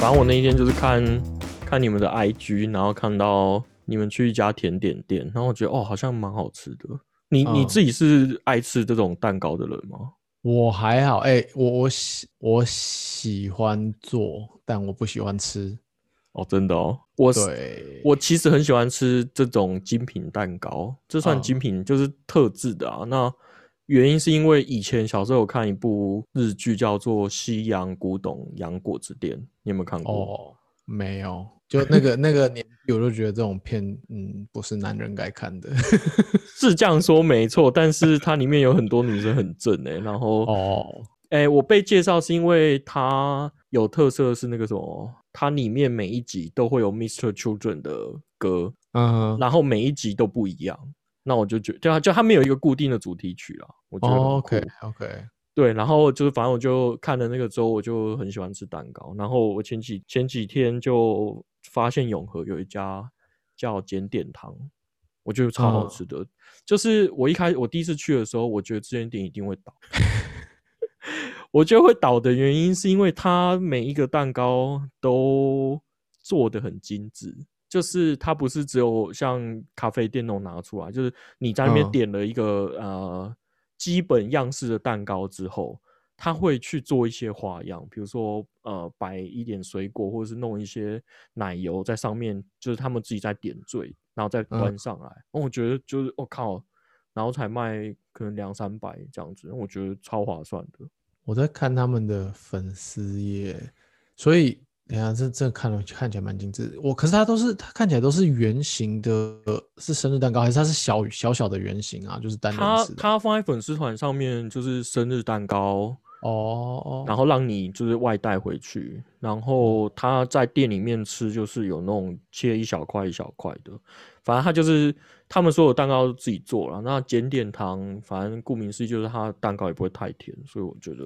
反正我那一天就是看看你们的 IG，然后看到你们去一家甜点店，然后我觉得哦，好像蛮好吃的。你你嗯自己是爱吃这种蛋糕的人吗？我还好，哎、我我喜我喜欢做，但我不喜欢吃。哦，真的哦，我对，我其实很喜欢吃这种精品蛋糕，这算嗯精品，就是特制的啊。那原因是因为以前小时候有看一部日剧叫做《西洋古董洋果子店》，你有没有看过？哦，没有，就那个 那个年纪，我就觉得这种片，嗯，不是男人该看的。是这样说没错，但是它里面有很多女生很正哎、然后哦，哎、我被介绍是因为它有特色是那个什么，它里面每一集都会有 Mr. Children 的歌，嗯，然后每一集都不一样。那我就觉得，就它就它没有一个固定的主题曲啦，我觉得。，OK OK，对，然后就是反正我就看了那个之后，我就很喜欢吃蛋糕。然后我前几前几天就发现永和有一家叫简点堂，我觉得超好嗯吃的。就是我一开我第一次去的时候，我觉得这间店一定会倒。我觉得会倒的原因是因为它每一个蛋糕都做的很精致，就是它不是只有像咖啡店那种拿出来，就是你在那边嗯点了一个、呃基本样式的蛋糕之后，他会去做一些花样，比如说呃摆一点水果，或者是弄一些奶油在上面，就是他们自己在点缀，然后再端嗯上来。哦我觉得就是我、靠，然后才卖可能两三百这样子，我觉得超划算的。我在看他们的粉丝页，所以等一下这这看了看起来蛮精致。我可是它都是它看起来都是圆形的，是生日蛋糕还是它是小小小的圆形啊？就是单人他式的。他放在粉丝团上面就是生日蛋糕，哦哦，然后让你就是外带回去，然后他在店里面吃就是有那种切一小块一小块的，反正他就是他们所有蛋糕都自己做了。那减点糖，反正顾名思义就是它蛋糕也不会太甜，所以我觉得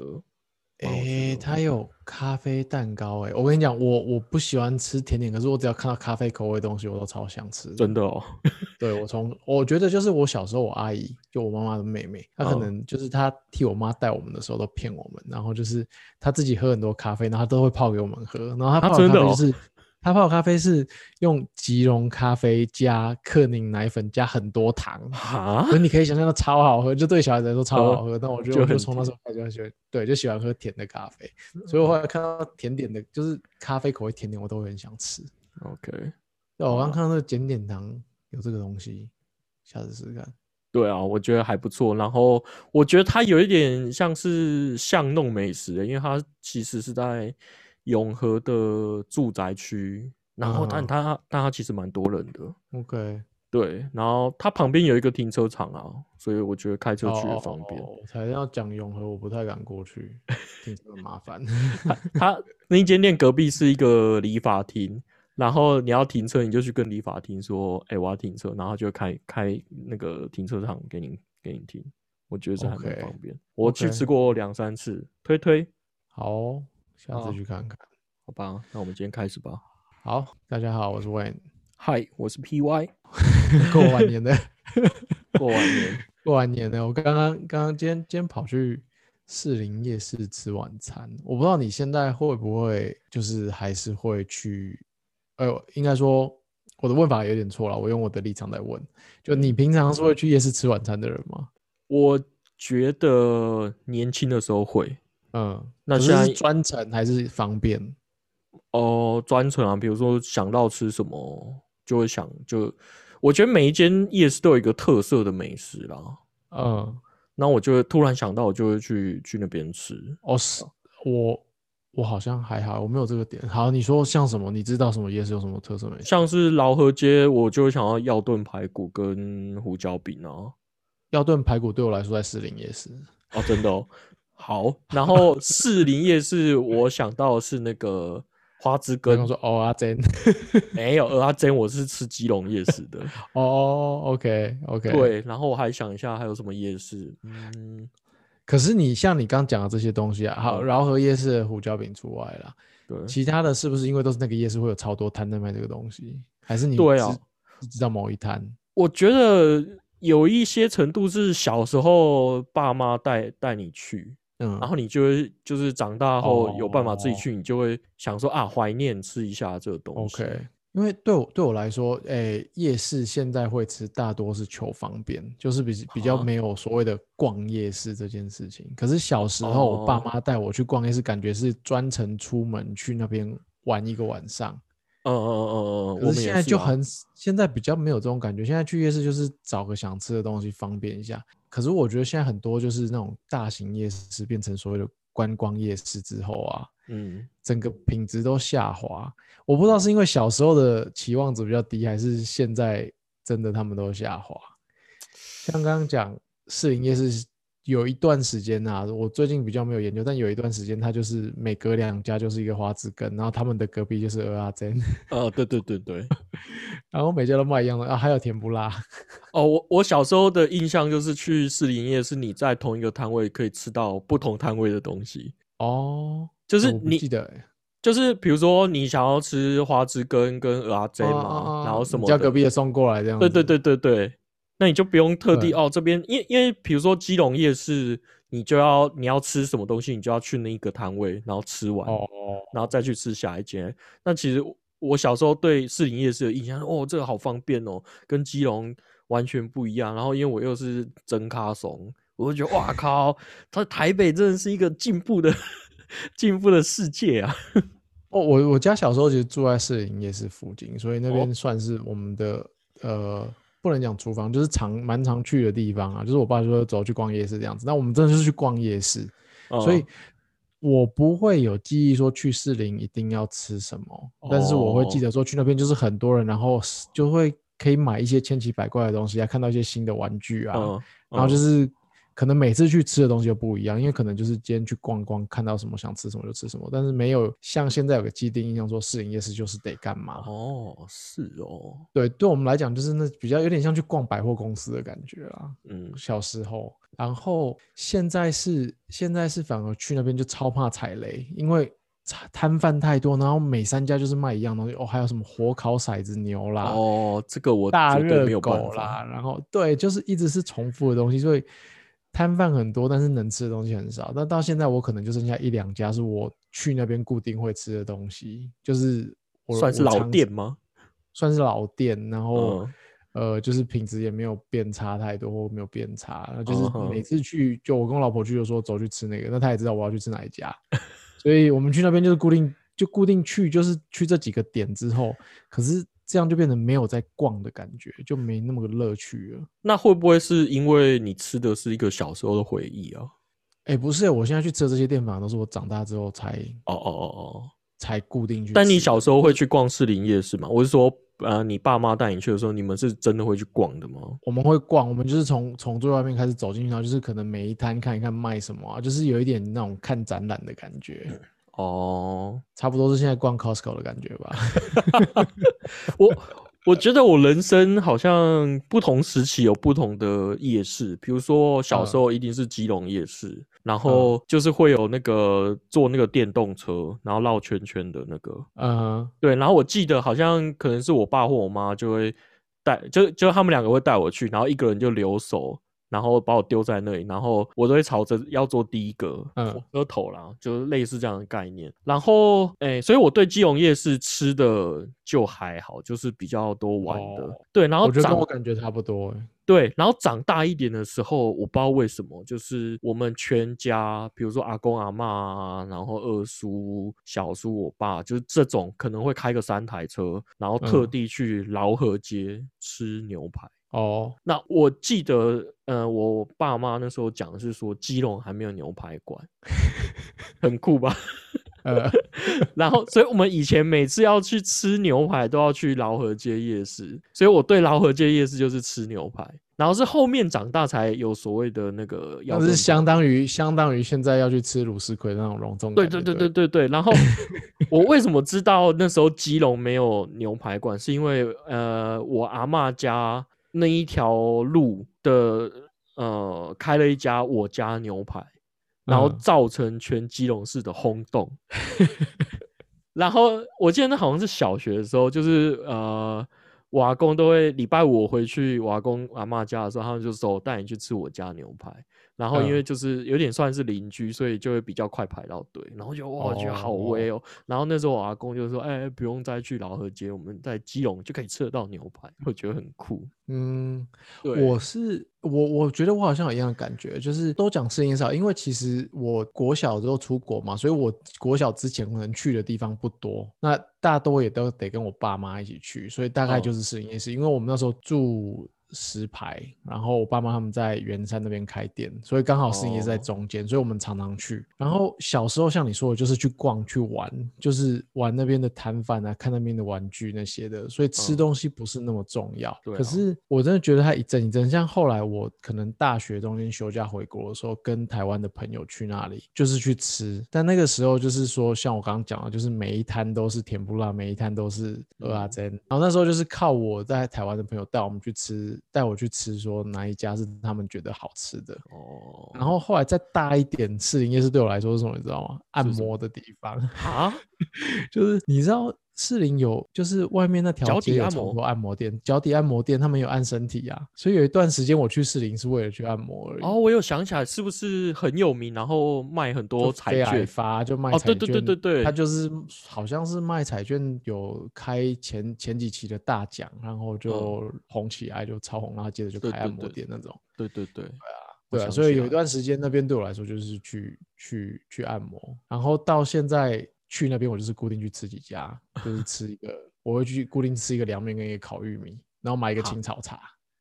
蛮好吃诶，的它有咖啡蛋糕诶，我跟你讲，我我不喜欢吃甜点，可是我只要看到咖啡口味的东西，我都超想吃。真的哦，对我从我觉得就是我小时候我阿姨就我妈妈的妹妹，她可嗯能就是她替我妈带我们的时候都骗我们，然后就是她自己喝很多咖啡，然后她都会泡给我们喝，然后她泡的啊真的哦咖啡就是、她泡咖啡是用即溶咖啡加克宁奶粉加很多糖，哈所以你可以想象到超好喝，就对小孩子来说超呃好喝。但我觉得我就从那时候开始就喜欢，对，就喜欢喝甜的咖啡，所以我后来看到甜点的，就是咖啡口味甜点，我都会很想吃。，OK，对，我刚哇看到那个减点糖有这个东西，下次试试看。对啊，我觉得还不错。然后我觉得它有一点像是巷弄美食欸，因为它其实是在永和的住宅区，然后但嗯它但它其实蛮多人的，OK，对。然后它旁边有一个停车场啊，所以我觉得开车去也方便。才要讲永和，我不太敢过去，挺很麻烦。它那一间店隔壁是一个理发厅，然后你要停车，你就去跟理发厅说：“哎、我要停车。”然后就开开那个停车场给你给你停。我觉得这还蛮方便。我去吃过两三次，推推，好哦，下次去看看。好吧？那我们今天开始吧。好，大家好，我是 Wayne，嗨，我是 PY，过完年的，过完年 过完年的，我刚刚刚刚今天今天跑去士林夜市吃晚餐，我不知道你现在会不会就是还是会去，呃，应该说我的问法有点错了，我用我的立场来问，就你平常是会去夜市吃晚餐的人吗？我觉得年轻的时候会嗯，那现在是专程还是方便？哦，专程啊，比如说想到吃什么，就会想就，我觉得每一间夜市都有一个特色的美食啦。嗯，那我就会突然想到，我就会去去那边吃。哦，是我我好像还好，我没有这个点。好，你说像什么？你知道什么夜市有什么特色美食？像是老河街，我就会想要药炖排骨跟胡椒饼啊。药炖排骨对我来说在士林夜市。哦，真的哦。好，然后士林夜市，我想到的是那个花枝羹跟我，说哦阿珍，没有鹅阿珍，我是吃基隆夜市的。哦，OK OK，。对，然后我还想一下还有什么夜市，嗯，可是你像你刚讲的这些东西啊，好，嗯饶河夜市的胡椒饼除外啦，对，其他的是不是因为都是那个夜市会有超多摊在卖这个东西？还是你对啊知道某一摊？我觉得有一些程度是小时候爸妈带带你去，嗯，然后你就会就是长大后有办法自己哦去，你就会想说啊，怀念吃一下这个东西。OK，因为对我对我来说，诶、夜市现在会吃大多是求方便，就是比比较啊没有所谓的逛夜市这件事情。可是小时候，我爸哦妈带我去逛夜市，感觉是专程出门去那边玩一个晚上。嗯嗯嗯嗯嗯，可是我们现在就很，现在比较没有这种感觉。现在去夜市就是找个想吃的东西，方便一下。可是我觉得现在很多就是那种大型夜市变成所谓的观光夜市之后啊，嗯，整个品质都下滑。我不知道是因为小时候的期望值比较低，还是现在真的他们都下滑。像刚刚讲士林夜市有一段时间啊，我最近比较没有研究，但有一段时间它就是每隔两家就是一个花枝羹，然后他们的隔壁就是鹅阿珍，哦，对对对对。然后每家都卖一样的啊，还有甜不辣。哦，我我小时候的印象就是去士林夜市，你在同一个摊位可以吃到不同摊位的东西，哦，就是你记得欸就是比如说你想要吃花枝羹跟鹅阿珍哦嘛，然后什么的叫隔壁的送过来这样子。对对对对对，那你就不用特地哦这边，因为因为比如说基隆夜市，你就要你要吃什么东西，你就要去那一个摊位，然后吃完，哦，然后再去吃下一间。那其实我我小时候对士林夜市的印象，哦，这个好方便哦，跟基隆完全不一样。然后因为我又是真咖怂，我就觉得哇靠，它台北真的是一个进步的 进步的世界啊！哦，我我家小时候其实住在士林夜市附近，所以那哦边算是我们的、呃，不能讲厨房，就是常蛮常去的地方啊。就是我爸说走去逛夜市这样子，那我们真的就是去逛夜市，所以嗯。我不会有记忆说去士林一定要吃什么，但是我会记哦。得说去那边就是很多人，然后就会可以买一些千奇百怪的东西啊，看到一些新的玩具啊，嗯，然后就嗯。是可能每次去吃的东西又不一样，因为可能就是今天去逛逛，看到什么想吃什么就吃什么，但是没有像现在有个既定印象说士林夜市就是得干嘛。哦，是哦，对，对我们来讲就是那比较有点像去逛百货公司的感觉啦。嗯，小时候，然后现在是现在是反而去那边就超怕踩雷，因为摊摊贩太多，然后每三家就是卖一样东西哦，还有什么火烤骰子牛啦，哦，这个我大热没有办法。狗啦，然后对，就是一直是重复的东西，所以摊贩很多，但是能吃的东西很少。那到现在我可能就剩下一两家是我去那边固定会吃的东西，就是我算是老店吗？算是老店，然后、嗯呃，就是品质也没有变差太多，或没有变差，就是每次去，就我跟我老婆去就说走去吃那个，那她也知道我要去吃哪一家，所以我们去那边就是固定就固定去，就是去这几个点之后，可是这样就变成没有在逛的感觉，就没那么个乐趣了。那会不会是因为你吃的是一个小时候的回忆啊？哎，不是，我现在去吃的这些店反而都是我长大之后才哦哦哦哦。才固定去。但你小时候会去逛士林夜市吗？我是说，呃，你爸妈带你去的时候，你们是真的会去逛的吗？我们会逛，我们就是从从最外面开始走进去，然后就是可能每一摊看一看卖什么啊，就是有一点那种看展览的感觉，哦，差不多是现在逛 Costco 的感觉吧。我我觉得我人生好像不同时期有不同的夜市，比如说小时候一定是基隆夜市，然后就是会有那个坐那个电动车，然后绕圈圈的那个，嗯对，然后我记得好像可能是我爸或我妈就会带，就就他们两个会带我去，然后一个人就留守，然后把我丢在那里，然后我都会朝着要做第一个嗯火车头啦，就是类似这样的概念。然后，哎、所以我对基隆夜市吃的就还好，就是比较多玩的。哦对，然后我觉得跟长我感觉差不多欸。对，然后长大一点的时候，我不知道为什么，就是我们全家，比如说阿公阿妈啊，然后二叔、小叔、我爸，就是这种可能会开个三台车，然后特嗯地去劳合街吃牛排。哦，那我记得，呃，我爸妈那时候讲的是说，基隆还没有牛排馆，很酷吧？呃，然后，所以我们以前每次要去吃牛排，都要去劳合街夜市。所以我对劳合街夜市就是吃牛排，然后是后面长大才有所谓的那个那是相当于相当于现在要去吃卤丝葵那种隆重感。对对对对对对对。然后我为什么知道那时候基隆没有牛排馆，是因为呃，我阿嬷家那一条路的呃开了一家我家牛排，然后嗯造成全基隆市的轰动。然后我记得那好像是小学的时候，就是呃，我阿公都会礼拜五我回去我阿公阿嬷家的时候，他们就说带你去吃我家牛排。然后因为嗯就是有点算是邻居，所以就会比较快排到队，然后就哇，觉得好威哦。然后那时候我阿公就说：“哎，不用再去老河街，我们在基隆就可以吃得到牛排。”我觉得很酷。嗯，对，我是我，我觉得我好像有一样的感觉，就是都讲适应少，因为其实我国小之后出国嘛，所以我国小之前可能去的地方不多，那大多也都得跟我爸妈一起去，所以大概哦就是适应夜市，因为我们那时候住。石牌，然后我爸妈他们在圆山那边开店，所以刚好适应夜市在哦中间，所以我们常常去。然后小时候像你说的，就是去逛去玩，就是玩那边的摊贩啊，看那边的玩具那些的，所以吃嗯东西不是那么重要。对啊可是我真的觉得它一阵一阵，像后来我可能大学中间休假回国的时候，跟台湾的朋友去那里，就是去吃。但那个时候就是说，像我刚刚讲的，就是每一摊都是甜不辣，每一摊都是鹅啊嗯煎。然后那时候就是靠我在台湾的朋友带我们去吃，带我去吃，说哪一家是他们觉得好吃的。哦，然后后来再大一点，士林夜市对我来说是什么？你知道吗？按摩的地方，啊，就是你知道士林有，就是外面那条脚底按摩街有超多按摩店，脚底按摩店他们有按身体啊，所以有一段时间我去士林是为了去按摩而已。哦，我有想起来，是不是很有名，然后卖很多彩券？发就卖哦彩券，对对对对对他就是好像是卖彩券有开前前几期的大奖，然后就红起来就超红，然后接着就开按对对摩店那种。对对对，我对啊，所以有一段时间那边对我来说就是去去去按摩，然后到现在去那边我就是固定去吃几家，就是吃一个，我会去固定吃一个凉面跟一个烤玉米，然后买一个青草茶，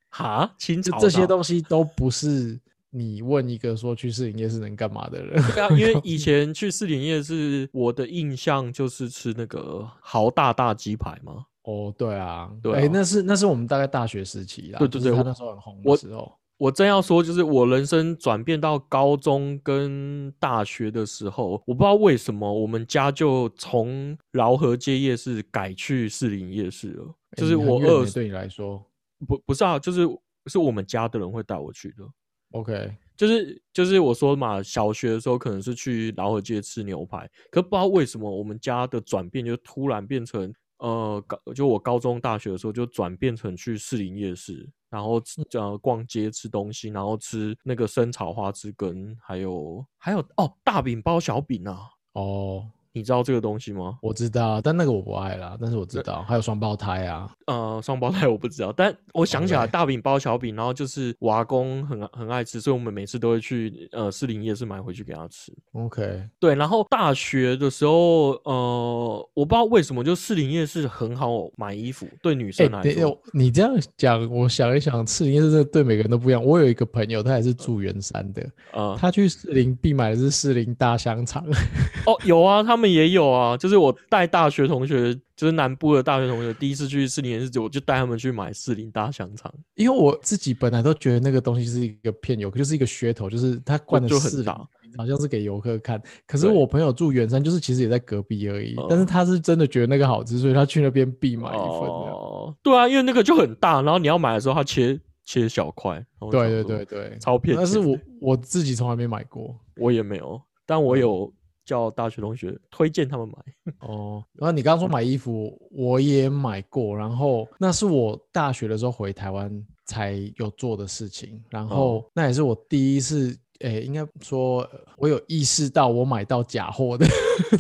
哈，清朝就这些东西都不是你问一个说去试营业是能干嘛的人。对啊，因为以前去试营业是，我的印象就是吃那个豪大大鸡排嘛。哦，对啊，对啊哎那是那是我们大概大学时期啦，对对对我那时候很红的时候。我真要说，就是我人生转变到高中跟大学的时候，我不知道为什么我们家就从饶河街夜市改去士林夜市了。哎就是我二远欸对你来说不不是啊，就是是我们家的人会带我去的。，OK，就是就是我说嘛，小学的时候可能是去饶河街吃牛排，可不知道为什么我们家的转变就突然变成呃高，就我高中大学的时候就转变成去士林夜市，然后吃呃逛街吃东西，然后吃那个生炒花枝根，还有还有哦大饼包小饼啊，哦，你知道这个东西吗？我知道，但那个我不爱啦，但是我知道，还有双胞胎啊，呃，双胞胎我不知道，但我想起来大饼包小饼，然后就是我阿公很很爱吃，所以我们每次都会去呃士林夜市买回去给他吃。OK，对，然后大学的时候，呃，我不知道为什么，就士林夜市很好买衣服，对女哎、生来说，你这样讲，我想一想，士林夜市对每个人都不一样。我有一个朋友，他也是住圆山的，呃，他去士林必买的是士林大香肠。哦，有啊，他们也有啊，就是我带大学同学，就是南部的大学同学，第一次去士林夜市，我就带他们去买士林大香肠，因为我自己本来都觉得那个东西是一个骗游客，就是一个噱头，就是他灌的就林大，好像是给游客看。可是我朋友住圆山，就是其实也在隔壁而已，但是哦他是真的觉得那个好吃，所以他去那边必买一份。哦，对啊，因为那个就很大，然后你要买的时候，他切切小块，对对对对，超骗但是我我自己从来没买过。我也没有，但我有叫大学同学推荐他们买，哦，然后你刚刚说买衣服，我也买过，然后那是我大学的时候回台湾才有做的事情，然后哦。那也是我第一次，诶，应该说呃我有意识到我买到假货的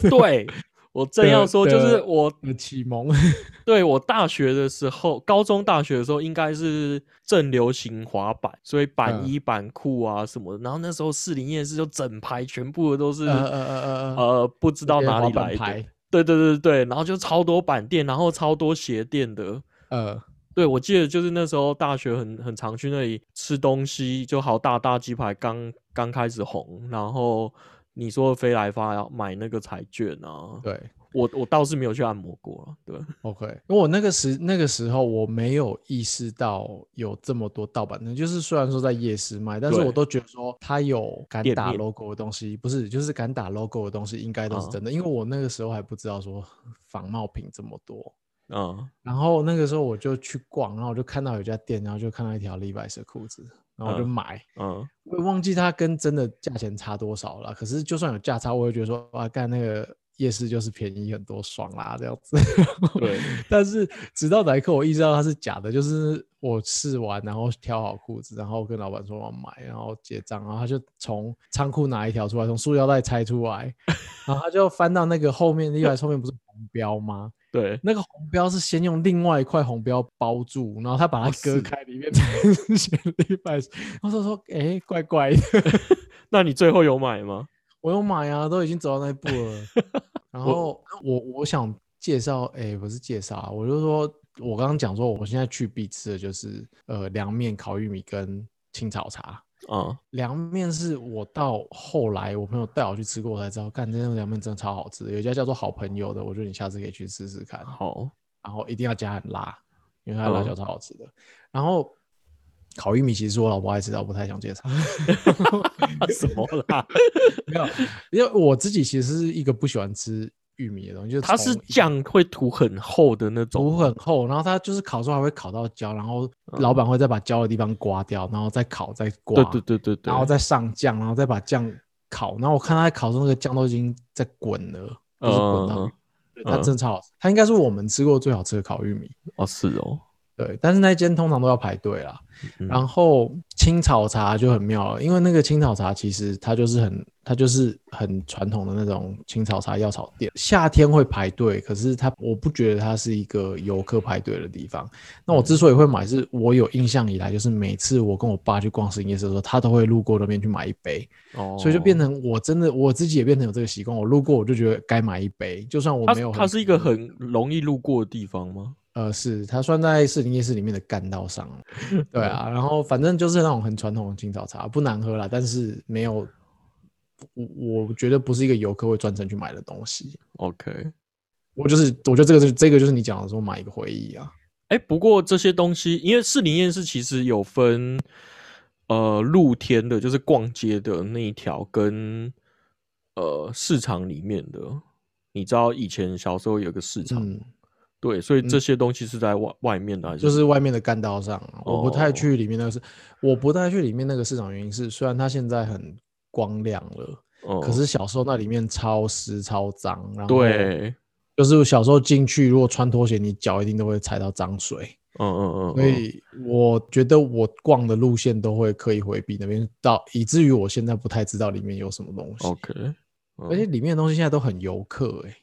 对我正要的说，就是我的启蒙。对我大学的时候，高中、大学的时候，应该是正流行滑板，所以板嗯衣、板裤啊什么的。然后那时候四零夜市就整排全部的都是呃呃呃呃呃不知道哪里来的，对对对对，然后就超多板店，然后超多鞋店的。呃，对，我记得就是那时候大学很很常去那里吃东西，就好大大鸡排刚刚开始红，然后你说飞来发要买那个彩券啊，对我我倒是没有去按摩过了，对，，OK，因为我那个时那个时候我没有意识到有这么多盗版的，就是虽然说在夜市卖，但是我都觉得说他有敢打 logo 的东西，不是就是敢打 logo 的东西，应该都是啊真的，因为我那个时候还不知道说仿冒品这么多。嗯，然后那个时候我就去逛，然后我就看到有家店，然后就看到一条 Levi's 的裤子，然后我就嗯买。嗯，我也忘记它跟真的价钱差多少了，可是就算有价差，我也觉得说哇，干那个夜市就是便宜很多，爽啦这样子。对，但是直到哪一刻我意识到它是假的，就是我试完，然后挑好裤子，然后跟老板说我要买，然后结账，然后他就从仓库拿一条出来，从塑料袋拆出来，然后他就翻到那个后面，另外后面不是红标吗？对，那个红标是先用另外一块红标包住，然后他把它割是开，里面才是写一百。然后他说：“哎、怪怪的。”那你最后有买吗？我有买啊，都已经走到那一步了。然 后我我想介绍，哎、不是介绍啊，我就说，我刚刚讲说，我现在去必吃的就是呃凉面、烤玉米跟青草茶。啊，凉面是我到后来我朋友带我去吃过，我才知道，干，这种凉面真的超好吃的。有一家叫做好朋友的，我觉得你下次可以去试试看。好，然后一定要加很辣，因为它的辣嗯椒超好吃的。然后烤玉米其实是我老婆爱吃的，我不太想介绍。什么啦？没有，因为我自己其实是一个不喜欢吃玉米的东西，就是它是酱会涂很厚的那种涂很厚，然后它就是烤出来会烤到焦，然后老板会再把焦的地方刮掉，然后再烤再刮，对对对对对，然后再上酱，然后再把酱烤。然后我看他在烤的时候，那个酱都已经在滚了，就是滚到嗯，对它真的超好吃。它应该是我们吃过最好吃的烤玉米。哦是哦，对，但是那间通常都要排队啦。嗯然后青草茶就很妙了，因为那个青草茶其实它就是很它就是很传统的那种青草茶药草店，夏天会排队，可是它我不觉得它是一个游客排队的地方。那我之所以会买，是我有印象以来，就是每次我跟我爸去逛市营夜市的时候，他都会路过那边去买一杯，哦，所以就变成我真的我自己也变成有这个习惯，我路过我就觉得该买一杯，就算我它没有很它是一个很容易路过的地方吗？呃，是它算在四林夜市里面的干道上，对啊，然后反正就是那种很传统的青草茶，不难喝啦，但是没有，我我觉得不是一个游客会专程去买的东西。OK，我就是我觉得这个是这个就是你讲的说买一个回忆啊，哎、不过这些东西，因为士林夜市其实有分，呃，露天的，就是逛街的那一条，跟呃市场里面的。你知道以前小时候有个市场，嗯，对，所以这些东西是在外外面的，就是外面的干道上，我不太哦。去里面那个市，我不太去里面那个市场，原因是虽然它现在很光亮了，哦可是小时候那里面超湿超脏，然后对，就是小时候进去，如果穿拖鞋，你脚一定都会踩到脏水。嗯嗯嗯，所以我觉得我逛的路线都会刻意回避那边，到以至于我现在不太知道里面有什么东西。OK，嗯。而且里面的东西现在都很游客哎、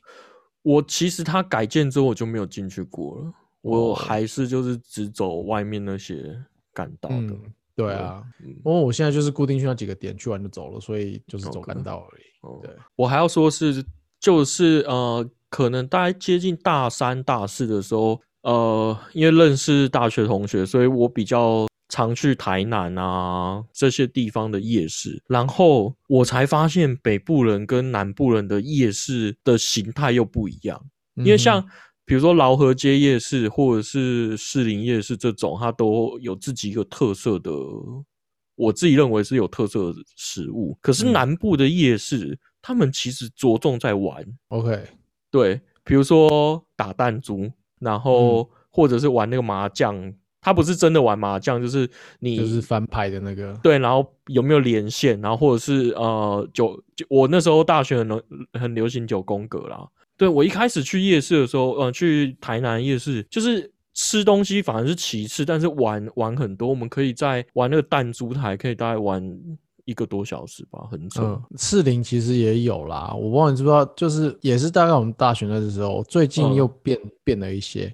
我其实它改建之后我就没有进去过了，我哦还是就是只走外面那些干道的。嗯，对啊，嗯因为我现在就是固定去那几个点，去完就走了，所以就是走干道而已。哦对，我还要说是，就是呃，可能大概接近大三、大四的时候，呃，因为认识大学同学，所以我比较常去台南啊这些地方的夜市，然后我才发现北部人跟南部人的夜市的形态又不一样。因为像嗯比如说劳合街夜市或者是士林夜市这种，它都有自己一个特色的，我自己认为是有特色的食物。可是嗯。南部的夜市，他们其实着重在玩，OK，对，比如说打弹珠，然嗯。后或者是玩那个麻将，它不是真的玩麻将，就是你就是翻牌的那个。对，然后有没有连线，然后或者是呃九，就我那时候大学很流很流行九宫格啦。对我一开始去夜市的时候，呃，去台南夜市，就是吃东西反而是其次，但是玩玩很多，我们可以在玩那个弹珠台，可以大概玩一个多小时吧，很久。嗯，士林其实也有啦，我不知道你知不知道，就是也是大概我们大学那时候，最近嗯又变、变了一些，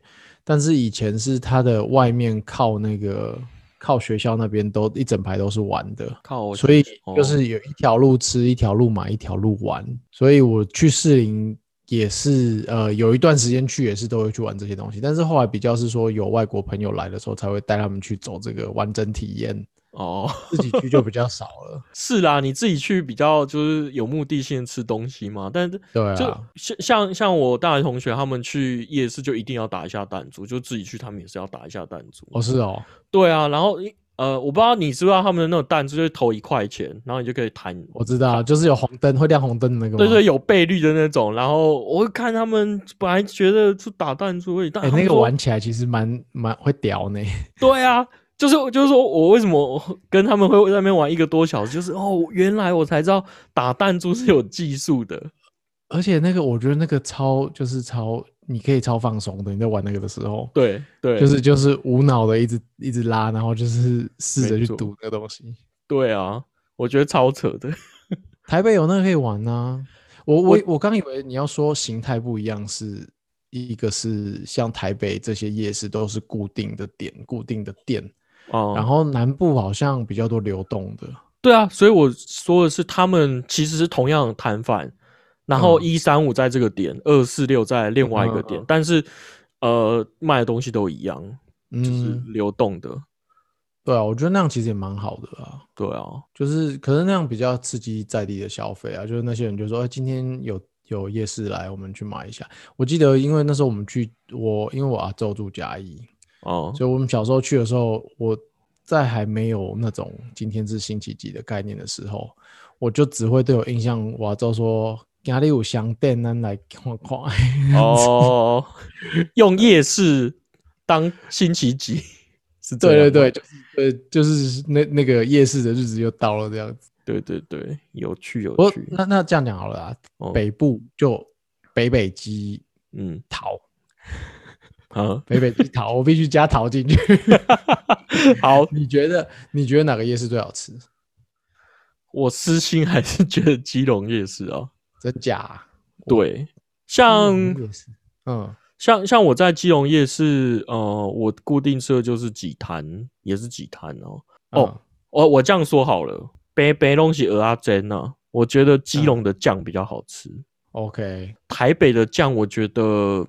但是以前是它的外面靠那个靠学校那边都一整排都是玩的，靠，所以哦就是有一条路吃，一条路买，一条路玩，所以我去士林。也是，呃，有一段时间去也是都会去玩这些东西，但是后来比较是说有外国朋友来的时候才会带他们去走这个完整体验，哦，自己去就比较少了。是啦，你自己去比较就是有目的性吃东西嘛，但是就对啊，像像像我大学同学他们去夜市就一定要打一下弹珠，就自己去他们也是要打一下弹珠。哦是哦，对啊，然后呃，我不知道你知不知道他们的那种弹珠就是投一块钱，然后你就可以弹。我知道，就是有红灯会亮红灯的那个吗。对对，有倍率的那种，然后我会看他们本来觉得是打弹珠而已，但哎、那个玩起来其实蛮蛮会屌呢。对啊，就是就是说我为什么跟他们会在那边玩一个多小时，就是哦，原来我才知道打弹珠是有技术的。而且那个我觉得那个超就是超，你可以超放松的，你在玩那个的时候，对对，就是就是无脑的一直一直拉，然后就是试着去赌那个东西。对啊，我觉得超扯的。台北有那个可以玩呐、我我我刚以为你要说形态不一样，是一个是像台北这些夜市都是固定的点、固定的店，哦、然后南部好像比较多流动的。对啊，所以我说的是，他们其实是同样的摊贩，然后嗯一三五在这个点，二四六在另外一个点，但是呃卖的东西都一样，就是嗯，流动的。对啊，我觉得那样其实也蛮好的啊。对啊，就是可是那样比较刺激在地的消费啊，就是那些人就说，哎、今天有有夜市来，我们去买一下。我记得，因为那时候我们去，我因为我阿周住嘉义，哦，所以我们小时候去的时候，我在还没有那种今天是星期几的概念的时候，我就只会对我印象，我阿周说。家里有香店，咱来看看。哦，用夜市当星期几？是对对对，就是对，就是那那个夜市的日子又到了这样子。对对对，有趣有趣。那那这样讲好了啊，哦北部就北北基嗯，桃，好，北北基桃，我必须加桃进去。好，你觉得你觉得哪个夜市最好吃？我私心还是觉得基隆夜市啊，真假？啊？对，像嗯。像像我在基隆夜市，呃，我固定吃的就是几摊，也是几摊哦。哦嗯我我这样说好了，北北东西鹅阿珍啊，我觉得基隆的酱比较好吃，，OK，台北的酱我觉得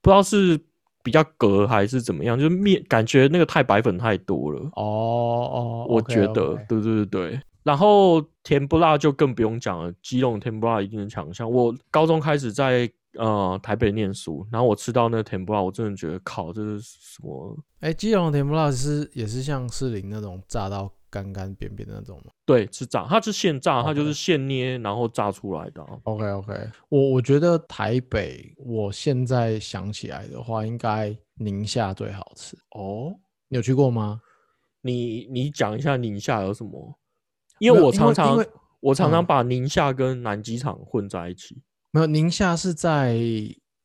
不知道是比较隔还是怎么样，就是面感觉那个太白粉太多了，哦哦，我觉得对对对对。然后甜不辣就更不用讲了，基隆甜不辣一定是强项。我高中开始在呃台北念书，然后我吃到那个甜不辣，我真的觉得靠，这是什么？哎，基隆甜不辣是也是像士林那种炸到干干扁扁的那种吗对，是炸，它是现炸，它就是现捏然后炸出来的啊、？OK OK，我我觉得台北，我现在想起来的话，应该宁夏最好吃。哦，你有去过吗？你你讲一下宁夏有什么？因为我常常我常常嗯把宁夏跟南机场混在一起。没有，宁夏是在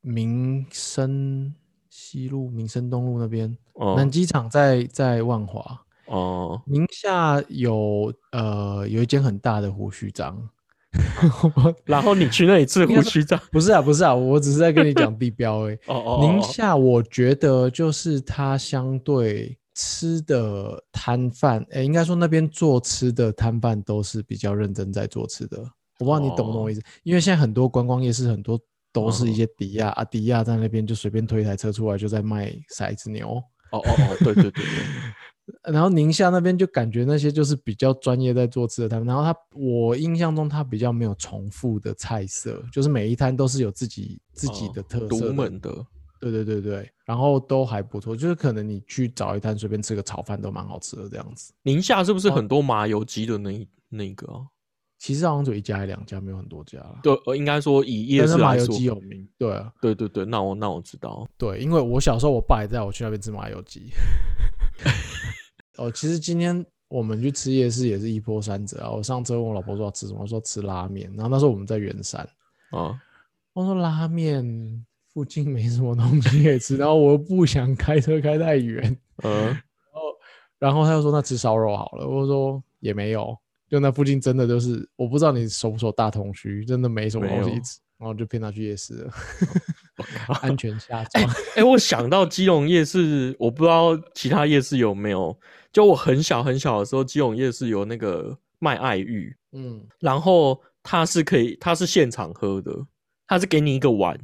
民生西路、民生东路那边，哦、南机场在在万华。哦、宁夏有呃有一间很大的胡须章，然后你去那里吃胡须章。不是啊不是啊，我只是在跟你讲地 标而已。哦哦，宁哦夏我觉得就是它相对吃的摊贩，哎，应该说那边做吃的摊贩都是比较认真在做吃的。我不知道你懂不懂我意思，因为现在很多观光夜市很多都是一些迪亚、啊，迪亚在那边就随便推一台车出来就在卖骰子牛。哦哦哦，对对对对，然后宁夏那边就感觉那些就是比较专业在做吃的摊，然后他我印象中他比较没有重复的菜色，就是每一摊都是有自己自己哦的特色独的门的。对对对对，然后都还不错，就是可能你去找一摊随便吃个炒饭都蛮好吃的这样子。宁夏是不是哦很多麻油鸡的那一那个啊？其实好像只有一家还两家，没有很多家了。对，呃应该说以夜麻油鸡有名，对啊，对对对，那我那我知道。对，因为我小时候我爸也带我去那边吃麻油鸡。哦，其实今天我们去吃夜市也是一波三折啊。我上车问我老婆说要吃什么，我说吃拉面，然后那时候我们在圆山，啊，我说拉面附近没什么东西可以吃，然后我又不想开车开太远，呃，然后他又说那吃烧肉好了，我说也没有，就那附近真的就是我不知道你熟不熟大同区，真的没什么东西吃，然后就骗他去夜市了，安全下 装。哎、我想到基隆夜市，我不知道其他夜市有没有。就我很小很小的时候，基隆夜市有那个卖爱玉，嗯，然后它是可以，它是现场喝的，它是给你一个碗，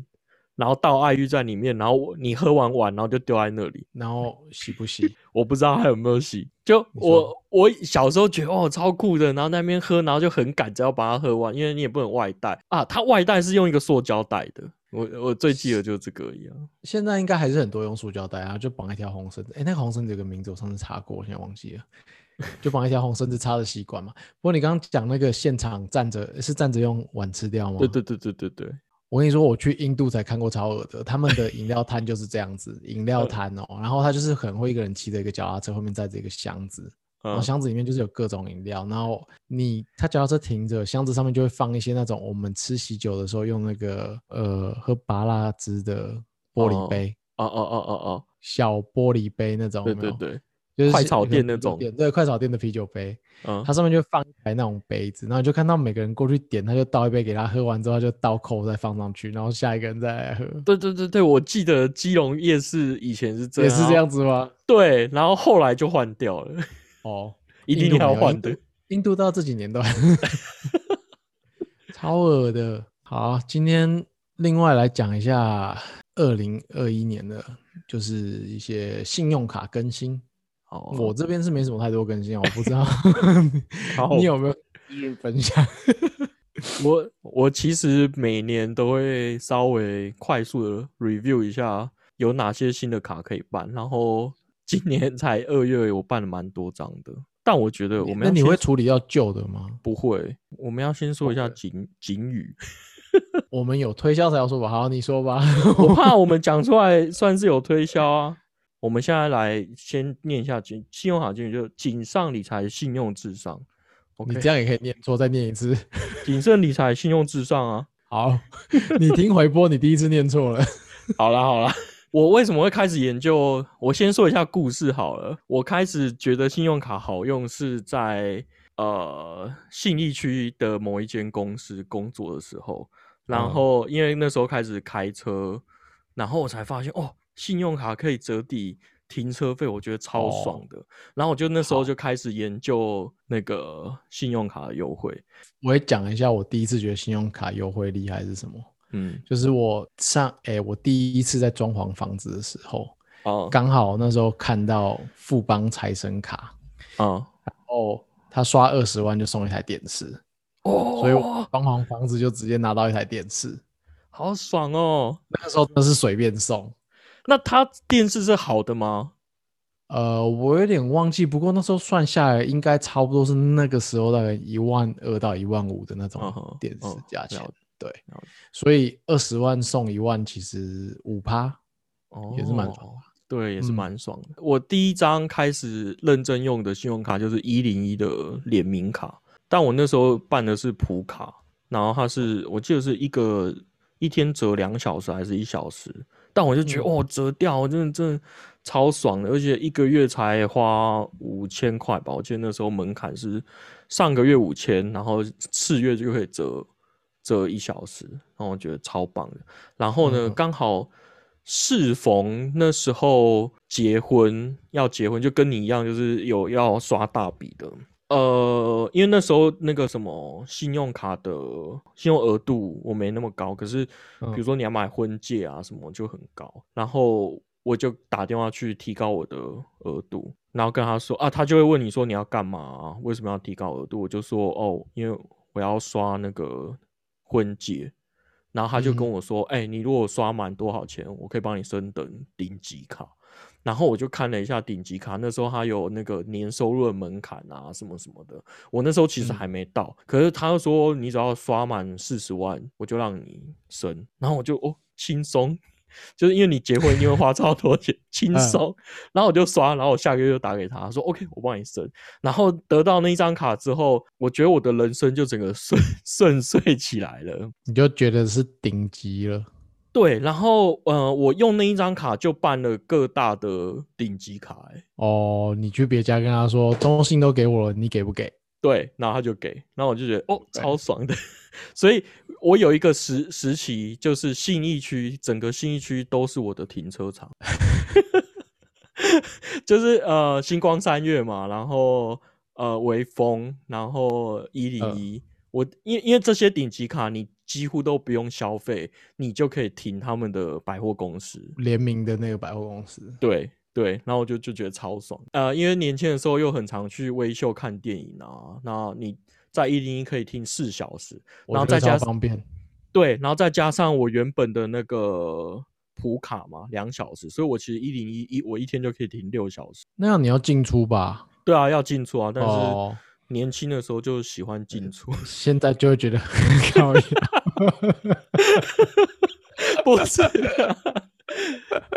然后倒爱玉在里面，然后你喝完碗，然后就丢在那里。然后洗不洗？我不知道还有没有洗。就我我小时候觉得哦超酷的，然后在那边喝，然后就很赶着要把它喝完，因为你也不能外带啊。它外带是用一个塑胶袋的，我我最记得就是这个一样。现在应该还是很多用塑胶袋啊，就绑一条红绳子。哎，那个红绳子有个名字，我上次查过，我现在忘记了。就绑一条红绳子插着吸管嘛。不过你刚刚讲那个现场站着是站着用碗吃掉吗？对对对对对对，我跟你说，我去印度才看过超恶的，他们的 饮料摊就是这样子，饮料摊哦，然后他就是很会一个人骑着一个脚踏车，后面载着一个箱子，然后嗯。箱子里面就是有各种饮料，然后你他脚踏车停着，箱子上面就会放一些那种我们吃喜酒的时候用那个呃喝拔拉汁的玻璃哦杯，哦哦哦哦哦，小玻璃杯那种，对对对，就是快炒店那种点对，快炒店的啤酒杯，嗯它，上面就放一排那种杯子，然后就看到每个人过去点，他就倒一杯给他，喝完之后他就倒扣再放上去，然后下一个人再来喝，对对对对，我记得基隆夜市以前是这样，也是这样子吗？对，然后后来就换掉了，哦，一定要换的。。印度到这几年都还 超恶的。好，今天另外来讲一下二零二一年的，就是一些信用卡更新。哦，我这边是没什么太多更新啊，我不知道 你有没有 继续分享？我我其实每年都会稍微快速的 review 一下有哪些新的卡可以办，然后今年才二月，我办了蛮多张的，但我觉得我们那你会处理掉旧的吗？不会？我们要先说一下警警语，我们有推销才要说吧。好，你说吧。我怕我们讲出来算是有推销啊。我们现在来先念一下警信用卡警语，就谨上理财，信用至上。你这样也可以念错，再念一次。谨慎理财，信用至上啊。好，你听回播，你第一次念错了。好啦好啦，我为什么会开始研究？我先说一下故事好了。我开始觉得信用卡好用是在呃信义区的某一间公司工作的时候，然嗯后因为那时候开始开车，然后我才发现哦，信用卡可以折抵停车费，我觉得超爽的。然后我就那时候就开始研究那个信用卡的优惠。我也讲一下我第一次觉得信用卡优惠厉害是什么。嗯，就是我上哎、我第一次在装潢房子的时候，哦，刚好那时候看到富邦财神卡，哦哦，他刷二十万就送一台电视，哦，所以我装潢房子就直接拿到一台电视。好爽哦。那个时候真的是随便送，那它电视是好的吗？呃，我有点忘记，不过那时候算下来应该差不多是那个时候大概一万二到一万五的那嗯种电视嗯价钱了。对，所以二十万送一万，其实五趴也是蛮爽的对，也是嗯蛮爽的。我第一张开始认真用的信用卡就是一零一的联名卡，但我那时候办的是普卡，然后它是我记得是一个一天折两小时还是一小时，但我就觉得、嗯哦折掉真的真的超爽的，而且一个月才花五千块吧，我记得那时候门槛是上个月五千，然后次月就可以折折一小时，然后我觉得超棒的。然后呢，嗯刚好适逢那时候结婚要结婚，就跟你一样，就是有要刷大笔的。呃，因为那时候那个什么信用卡的信用额度我没那么高，可是比如嗯说你要买婚戒啊什么就很高，然后我就打电话去提高我的额度，然后跟他说啊，他就会问你说你要干嘛、啊，为什么要提高额度？我就说哦，因为我要刷那个婚戒，然后他就跟嗯我说，哎、你如果刷满多少钱，我可以帮你升等顶级卡。然后我就看了一下顶级卡，那时候它有那个年收入的门槛啊，什么什么的。我那时候其实嗯还没到，可是他又说你只要刷满四十万，我就让你升。然后我就哦轻松，就是因为你结婚一定会花超多钱，轻嗯松。然后我就刷，然后我下个月就打给他说 OK，我帮你升。然后得到那一张卡之后，我觉得我的人生就整个顺 顺遂起来了。你就觉得是顶级了。对，然后呃，我用那一张卡就办了各大的顶级卡、欸，哦，你去别家跟他说中信都给我了，你给不给？对，然后他就给，然后我就觉得哦，超爽的。所以我有一个时时期，就是信义区，整个信义区都是我的停车场，就是呃星光三月嘛，然后呃微风，然后一零一，我因因为这些顶级卡你几乎都不用消费，你就可以停他们的百货公司。联名的那个百货公司，对对，然后我就就觉得超爽。呃，因为年轻的时候又很常去微秀看电影啊，那你在一零一可以听四小时，然后再加上方便。对，然后再加上我原本的那个普卡嘛，两小时，所以我其实一零一一我一天就可以停六小时。那样你要进出吧？对啊，要进出啊，但是哦，年轻的时候就喜欢进出，现在就会觉得 很高 不是啊、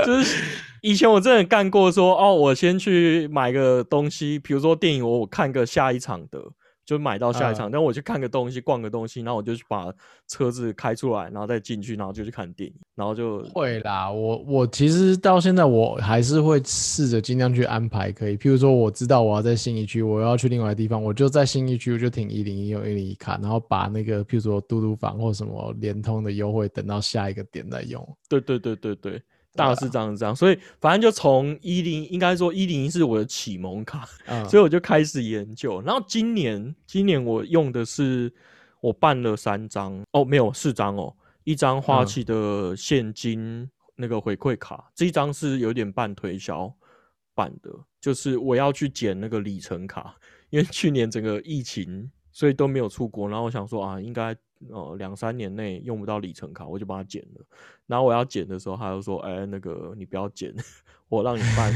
就是以前我真的干过说，哦，我先去买个东西，比如说电影，我我看个下一场的。就买到下一场，但我去看个东西，逛个东西，然后我就去把车子开出来，然后再进去，然后就去看电影，然后就会啦。我我其实到现在我还是会试着尽量去安排，可以。譬如说，我知道我要在新一区，我要去另外地方，我就在新一区，我就停一零一用一零一卡，然后把那个譬如说嘟嘟房或什么联通的优惠等到下一个点再用。对对对对对。大致这样这样，所以反正就从一零，应该说一零一是我的启蒙卡，所以我就开始研究。然后今年，今年我用的是我办了三张哦，没有四张哦，一张花旗的现金那个回馈卡，这一张是有点半推销办的，就是我要去捡那个里程卡，因为去年整个疫情，所以都没有出国，然后我想说啊，应该。哦，两三年内用不到里程卡，我就把它剪了。然后我要剪的时候，他就说：“哎，那个你不要剪，我让你办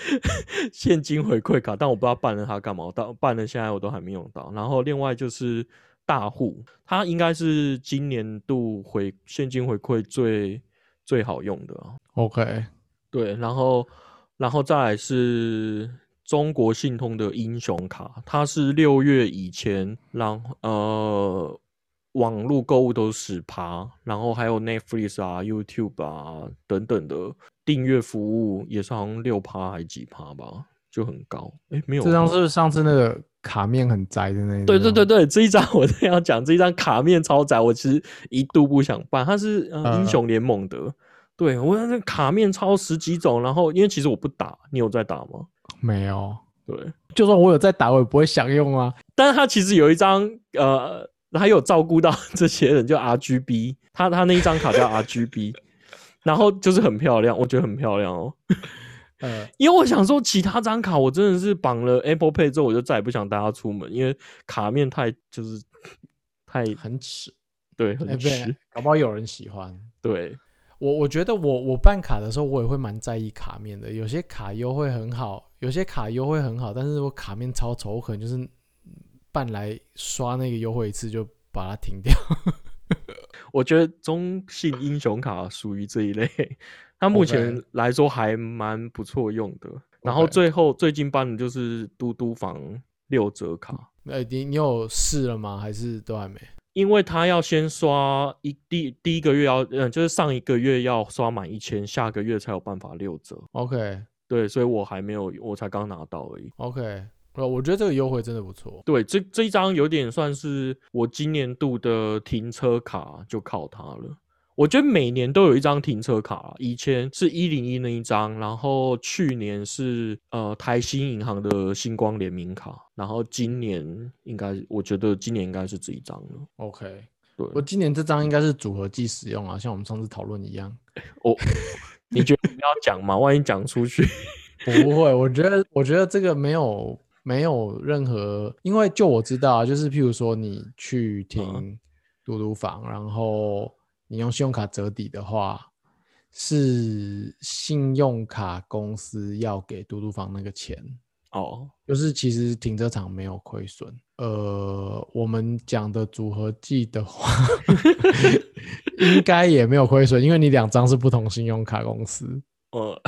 现金回馈卡。”但我不知道办了它干嘛，到办了现在我都还没用到。然后另外就是大户，它应该是今年度回现金回馈最最好用的。OK，对，然后然后再来是中国信通的英雄卡，它是六月以前，然呃。网络购物都是十趴，然后还有 Netflix 啊、YouTube 啊等等的订阅服务也是好像六趴还几趴吧，就很高。哎，没有，这张是不是上次那个卡面很窄的那张？对对对对，这一张 我正要讲，这一张卡面超窄，我其实一度不想办。它是英雄联盟的，对我那卡面超十几种，然后因为其实我不打，你有在打吗？没有。对，就算我有在打，我也不会想用啊。但是它其实有一张呃。还有照顾到 这些人，叫 R G B，他他那一张卡叫 R G B，然后就是很漂亮，我觉得很漂亮哦。呃，因为我想说，其他张卡我真的是绑了 Apple Pay 之后，我就再也不想带它出门，因为卡面太就是太很耻，对，很耻，搞不好有人喜欢。对我，我觉得我我办卡的时候，我也会蛮在意卡面的。有些卡优惠很好，有些卡优惠很好，但是我卡面超丑，我可能就是。办来刷那个优惠一次就把它停掉。我觉得中信英雄卡属于这一类，它目前来说还蛮不错用的。然后最后最近办的就是嘟嘟房六折卡。哎，你你有试了吗？还是都还没？因为他要先刷一第第一个月要嗯，就是上一个月要刷满一千，下个月才有办法六折。OK，对，所以我还没有，我才刚拿到而已。OK。呃，我觉得这个优惠真的不错。对，这这一张有点算是我今年度的停车卡，就靠它了。我觉得每年都有一张停车卡，以前是一零一那一张，然后去年是呃台新银行的星光联名卡，然后今年应该，我觉得今年应该是这一张了。OK，对，我今年这张应该是组合技使用啊，像我们上次讨论一样。我，你觉得你要讲吗？万一讲出去，不会。我觉得，我觉得这个没有。没有任何，因为就我知道啊，就是譬如说你去停嘟嘟房，然后你用信用卡折抵的话，是信用卡公司要给嘟嘟房那个钱哦。就是其实停车场没有亏损。呃，我们讲的组合计的话，应该也没有亏损，因为你两张是不同信用卡公司。呃，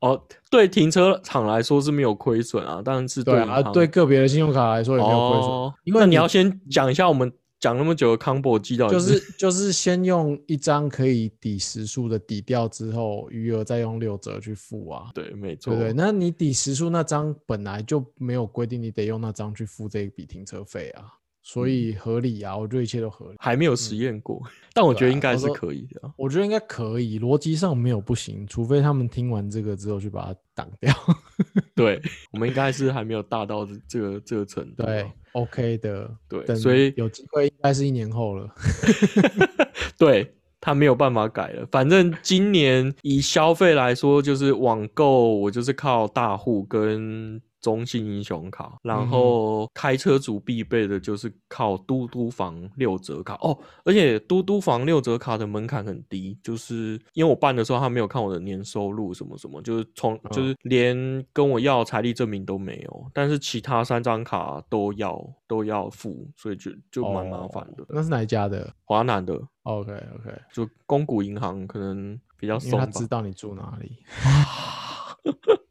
哦，对停车场来说是没有亏损啊，但是对啊，对个别的信用卡来说也没有亏损。因为你要先讲一下我们讲那么久的 combo 机到就是就是先用一张可以抵时数的抵掉之后，余额再用六折去付啊。对，没错。对对，那你抵时数那张本来就没有规定你得用那张去付这一笔停车费啊。所以合理啊，我觉得一切都合理。还没有实验过，但我觉得应该是可以的。我觉得应该可以，逻辑上没有不行，除非他们听完这个之后去把它挡掉。对，我们应该是还没有大到这个这个程度。对，OK 的。对，所以有机会应该是一年后了。对他没有办法改了。反正今年以消费来说，就是网购，我就是靠大户跟。中信英雄卡，然后开车族必备的就是靠嘟嘟房六折卡哦，而且嘟嘟房六折卡的门槛很低，就是因为我办的时候他没有看我的年收入什么什么，就是从就是连跟我要财力证明都没有，但是其他三张卡都要都要付，所以就就蛮麻烦的。那是哪一家的？华南的。OK OK，就公股银行可能比较松吧。他知道你住哪里。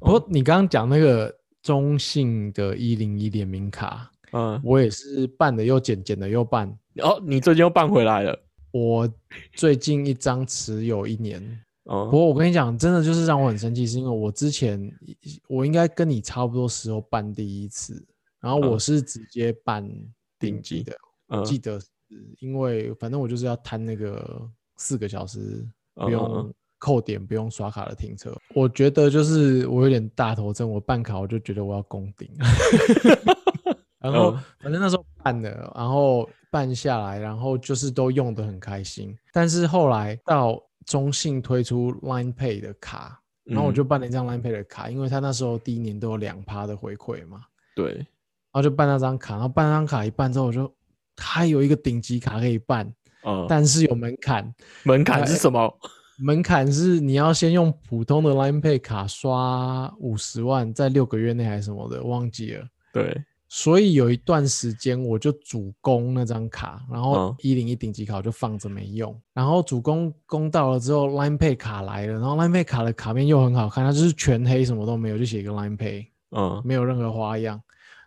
不过你刚刚讲那个中信的一零一联名卡，嗯，我也是办的又剪，剪的又办。哦，你最近又办回来了。我最近一张持有一年，不哦，过我跟你讲，真的就是让我很生气，是因为我之前我应该跟你差不多时候办第一次，然后我嗯。是直接办顶级的，嗯。记得是因为反正我就是要摊那个四个小时不嗯嗯。用扣点、不用刷卡的停车。我觉得就是我有点大头症，我办卡我就觉得我要攻顶，然后嗯反正那时候办了，然后办下来，然后就是都用的很开心。但是后来到中信推出 Line Pay 的卡，然后我嗯就办了一张 Line Pay 的卡，因为他那时候第一年都有两趴的回馈嘛。对，然后就办那张卡，然后办那张卡一办之后，我就他有一个顶级卡可以办，嗯，但是有门槛，门槛是什么？门槛是你要先用普通的 Line Pay 卡刷五十万，在六个月内还是什么的，忘记了。对，所以有一段时间我就主攻那张卡，然后嗯一零一顶级卡我就放着没用，然后主攻攻到了之后，Line Pay 卡来了，然后 Line Pay 卡的卡面又很好看，它就是全黑，什么都没有，就写一个 Line Pay。嗯没有任何花样。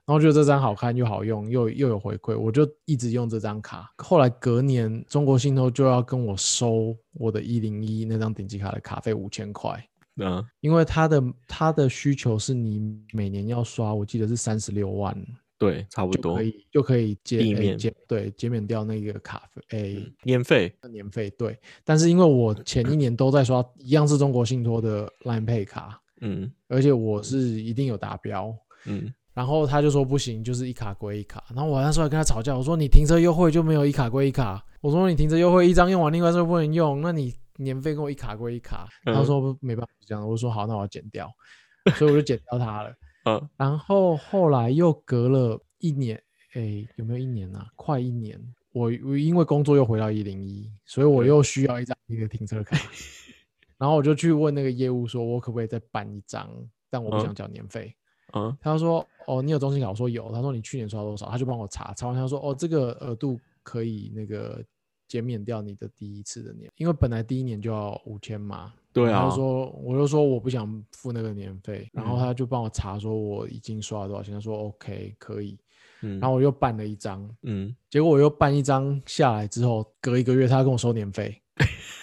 然后觉得这张好看又好用，又又有回馈，我就一直用这张卡。后来隔年，中国信托就要跟我收我的一零一那张顶级卡的卡费五千块，嗯，因为它的它的需求是你每年要刷，我记得是三十六万对，差不多就可。以就可以减免减对减免掉那个卡费诶、嗯年费，年费对。但是因为我前一年都在刷一样是中国信托的 Line Pay 卡，嗯而且我是一定有达标。嗯，然后他就说不行，就是一卡归一卡。然后我那时候还跟他吵架，我说你停车优惠就没有一卡归一卡。我说你停车优惠一张用完，另外一张不能用，那你年费跟我一卡归一卡。嗯他说没办法这样，我说好，那我要减掉，所以我就减掉它了。嗯 然后后来又隔了一年，哎，有没有一年啊？快一年。我我因为工作又回到一零一，所以我又需要一张那个停车卡。然后我就去问那个业务说，我可不可以再办一张？但我不嗯想交年费。嗯他说：“哦，你有中信卡？”我说有。他说：“你去年刷多少？”他就帮我查，查完他说：“哦，这个额度可以那个减免掉你的第一次的年，因为本来第一年就要五千嘛。”对啊他就说，我就说我不想付那个年费，然后嗯他就帮我查说我已经刷了多少钱，他说 OK 可以，嗯，然后我又办了一张，嗯结果我又办一张下来之后，隔一个月他跟我收年费，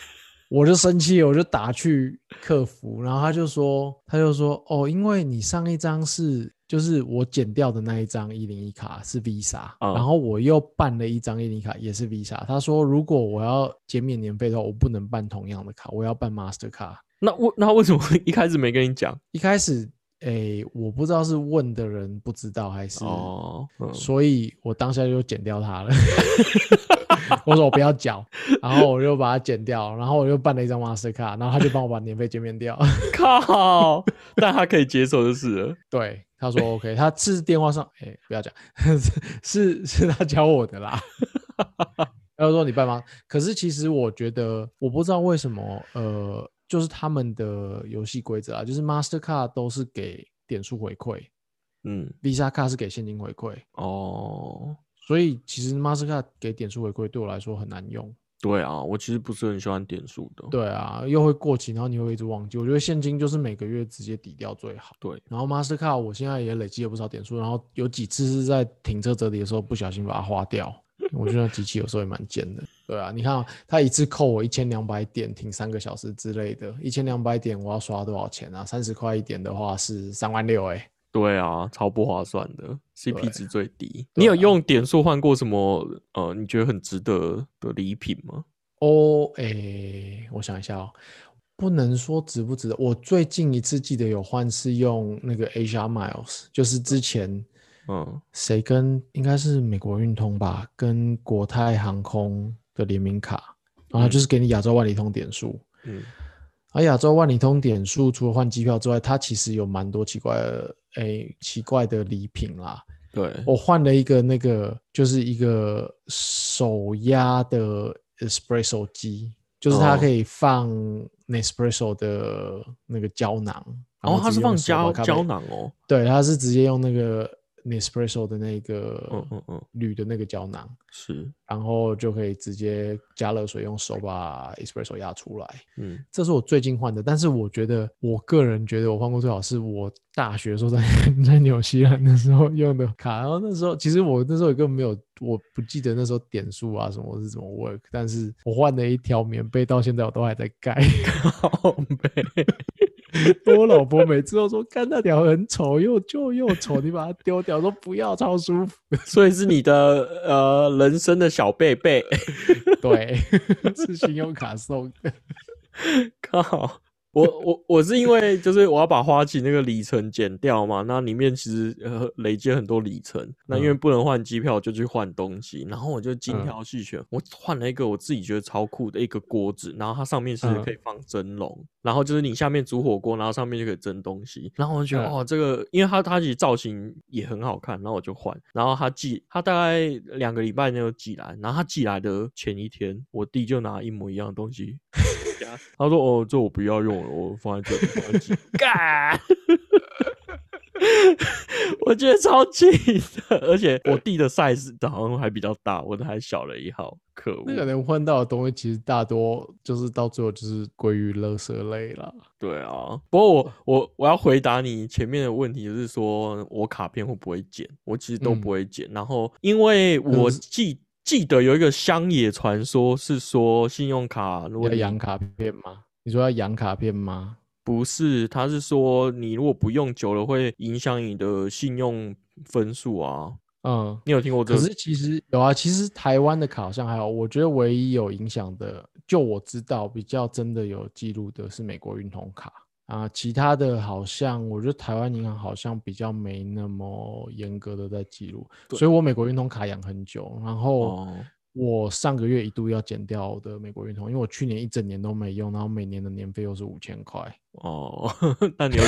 我就生气，我就打去客服，然后他就说，他就说，哦，因为你上一张是就是我剪掉的那一张一零一卡是 Visa，、嗯然后我又办了一张一零一卡也是 Visa，他说如果我要减免年费的话，我不能办同样的卡，我要办 Master 卡。那为那为什么一开始没跟你讲？一开始，诶，我不知道是问的人不知道还是哦，嗯所以我当下就剪掉它了。我说我不要缴，然后我就把它剪掉，然后我又办了一张 Master 卡，然后他就帮我把年费减免掉。靠，但他可以接受就是了。对，他说 OK，他是电话上，哎、不要讲，是是他教我的啦。他就说你办吗？可是其实我觉得，我不知道为什么，呃，就是他们的游戏规则啊，就是 Master 卡都是给点数回馈嗯，，Visa 卡是给现金回馈。哦，所以其实 Mastercard 给点数回馈对我来说很难用。对啊，我其实不是很喜欢点数的。对啊，又会过期，然后你会一直忘记。我觉得现金就是每个月直接抵掉最好。对，然后 Mastercard 我现在也累积了不少点数，然后有几次是在停车折抵的时候不小心把它花掉。我觉得那机器有时候也蛮贱的。对啊，你看、啊、它一次扣我一千两百点，停三个小时之类的，一千两百点我要刷多少钱啊？三十块一点的话是三万六哎。对啊，超不划算的，CP 值最低。你有用点数换过什么呃你觉得很值得的礼品吗？哦，诶，我想一下哦，不能说值不值得。我最近一次记得有换是用那个 Asia Miles，就是之前嗯谁跟应该是美国运通吧，跟国泰航空的联名卡，然后就是给你亚洲万里通点数。嗯而亚洲万里通点数除了换机票之外，它其实有蛮多奇怪的诶奇怪的礼品啦。对，我换了一个那个，就是一个手压的 espresso 机，就是它哦可以放 Nespresso 的那个胶囊。然哦，后它是放胶胶，囊哦，对，它是直接用那个 Nespresso 的那嗯个嗯嗯嗯，铝的那个胶囊，是，然后就可以直接加热水，用手把 espresso 压出来。嗯这是我最近换的，但是我觉得我个人觉得我换过最好是我大学的时候在 在纽西兰的时候用的卡，然后那时候其实我那时候也根本没有，我不记得那时候点数啊什么是怎么 work，但是我换了一条棉被，到现在我都还在盖。我老婆每次都说看那条很丑，又旧又丑，你把它丢掉，说不要，超舒服。所以是你的呃人生的小贝贝，对，是信用卡送的。靠。我我我是因为就是我要把花旗那个里程减掉嘛，那里面其实呃累积很多里程，那因为嗯。不能换机票，就去换东西，然后我就精嗯。挑细选，我换了一个我自己觉得超酷的一个锅子，然后它上面其实嗯。可以放蒸笼，然后就是你下面煮火锅，然后上面就可以蒸东西，然后我就觉得、嗯。哦这个，因为它它其实造型也很好看，然后我就换，然后它寄它大概两个礼拜内就寄来，然后它寄来的前一天，我弟就拿一模一样的东西回家，他说：“哦，这我不要用了，我放在这里。放在这里” 干，我觉得超气的，而且我弟的 size 好像还比较大，我的还小了一号，可恶。那个能换到的东西，其实大多就是到最后就是归于垃圾类了。对啊，不过我我我要回答你前面的问题，就是说我卡片会不会剪？我其实都嗯不会剪。然后因为我是记记得有一个乡野传说是说信用卡如果要养卡片吗？你说要养卡片吗？不是，他是说你如果不用久了会影响你的信用分数啊。嗯，你有听过这个？可是其实有啊，其实台湾的卡好像还有，我觉得唯一有影响的，就我知道比较真的有记录的是美国运通卡啊，其他的好像我觉得台湾银行好像比较没那么严格的在记录，所以我美国运通卡养很久，然后哦，我上个月一度要减掉我的美国运通，因为我去年一整年都没用，然后每年的年费又是五千块，哦，那你有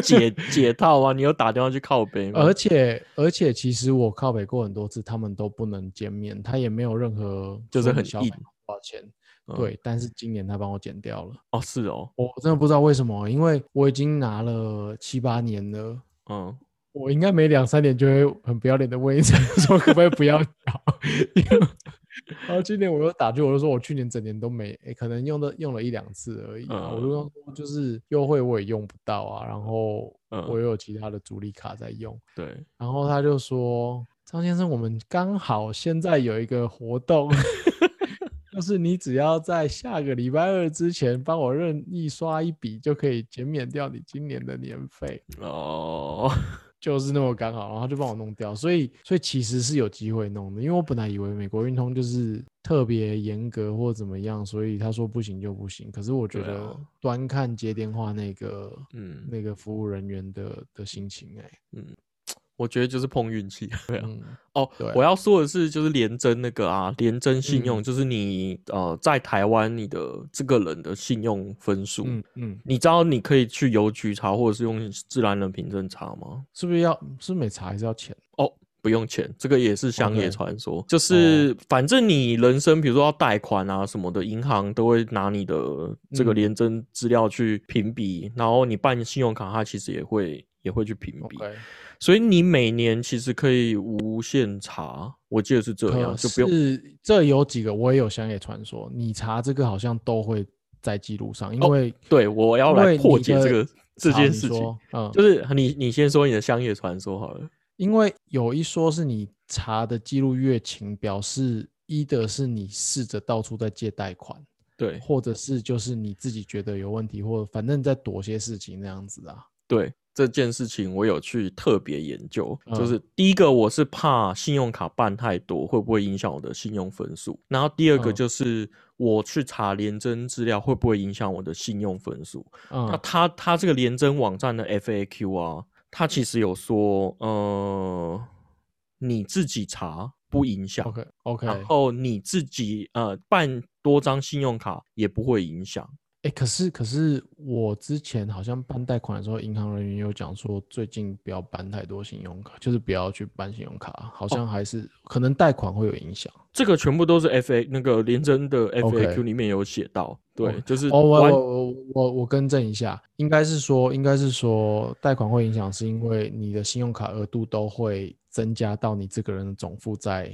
解解解套吗？你有打电话去靠北吗？而且而且其实我靠北过很多次，他们都不能减免，他也没有任何就是很硬说你消费多少钱。嗯。对，但是今年他帮我减掉了，哦，是哦，我真的不知道为什么，因为我已经拿了七八年了，嗯，我应该每两三年就会很不要脸的问一次，说可不可以不要缴？然后今年我又打去，我就说我去年整年都没，诶可能用的用了一两次而已、啊，我就说。就是优惠我也用不到啊，然后嗯。我又有其他的主力卡在用，对，然后他就说：“张先生，我们刚好现在有一个活动，就是你只要在下个礼拜二之前帮我任意刷一笔，就可以减免掉你今年的年费，哦，就是那么刚好。”然后就帮我弄掉，所以所以其实是有机会弄的，因为我本来以为美国运通就是特别严格或怎么样，所以他说不行就不行。可是我觉得端看接电话那个嗯。那个服务人员的的心情、欸，哎，我觉得就是碰运气，对啊。嗯，哦我要说的是，就是联征那个啊，联征信用，嗯。就是你呃在台湾你的这个人的信用分数，嗯嗯，你知道你可以去邮局查，或者是用自然人凭证查吗？是不是要是不是每查还是要钱？哦，不用钱，这个也是乡野传说。就是反正你人生，比如说要贷款啊什么的，银行都会拿你的这个嗯。联征资料去评比，然后你办信用卡，它其实也会也会去评比所以你每年其实可以无限查，我记得是这样，就不用是这有几个我也有乡野传说，你查这个好像都会在记录上，因哦为对我要来破解这个这件事情，就是你你先说你的乡野传说好了。因为有一说是你查的记录越勤，表示一的是你试着到处在借贷款，对或者是就是你自己觉得有问题，或者反正在躲些事情那样子啊。对这件事情，我有去特别研究，就嗯是第一个我是怕信用卡办太多会不会影响我的信用分数，然后第二个嗯就是我去查联征资料会不会影响我的信用分数。那嗯他他这个联征网站的 FAQ 啊，他其实有说，呃，你自己查不影响。，OK OK，然后你自己呃办多张信用卡也不会影响，哎，可是可是我之前好像办贷款的时候，银行人员有讲说，最近不要办太多信用卡，就是不要去办信用卡，好像还是可能贷款会有影响。这个全部都是 F A 那个联真的 F A Q 里面有写到，对，就是哦，我我我我更正一下，应该是说，应该是说贷款会影响，是因为你的信用卡额度都会增加到你这个人的总负债。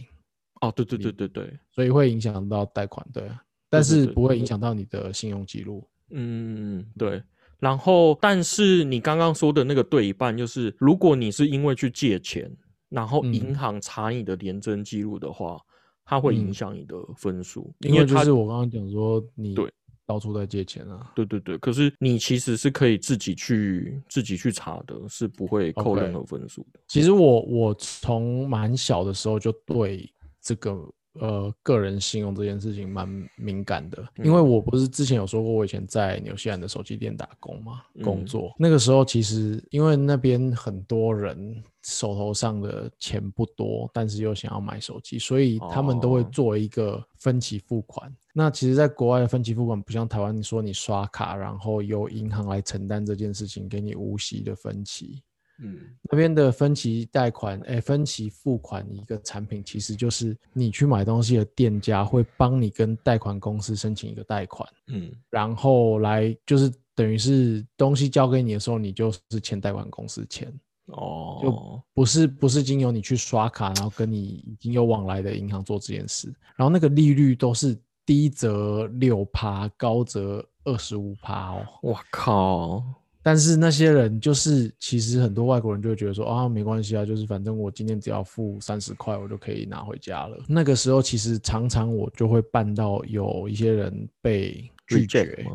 哦，对对对对对，所以会影响到贷款，对。但是不会影响到你的信用记录。嗯，对。然后，但是你刚刚说的那个对一半，就是如果你是因为去借钱，然后银行查你的廉征记录的话，它会影响你的分数。因为就是我刚刚讲说，你对到处在借钱啊。对对对。可是你其实是可以自己去自己去查的，是不会扣任何分数的。其实我我从蛮小的时候就对这个。呃，个人信用这件事情蛮敏感的，因为我不是之前有说过，我以前在纽西兰的手机店打工嘛，工作。那个时候其实因为那边很多人手头上的钱不多，但是又想要买手机，所以他们都会做一个分期付款。那其实，在国外的分期付款不像台湾，你说你刷卡，然后由银行来承担这件事情，给你无息的分期。嗯，那边的分期贷款，哎，分期付款一个产品，其实就是你去买东西的店家会帮你跟贷款公司申请一个贷款，嗯，然后来就是等于是东西交给你的时候，你就是欠贷款公司钱，哦，就不是不是经由你去刷卡，然后跟你已经有往来的银行做这件事，然后那个利率都是低则六趴，高则二十五趴哦，我靠！但是那些人就是，其实很多外国人就会觉得说啊，没关系啊，就是反正我今天只要付三十块，我就可以拿回家了。那个时候其实常常我就会办到有一些人被拒绝，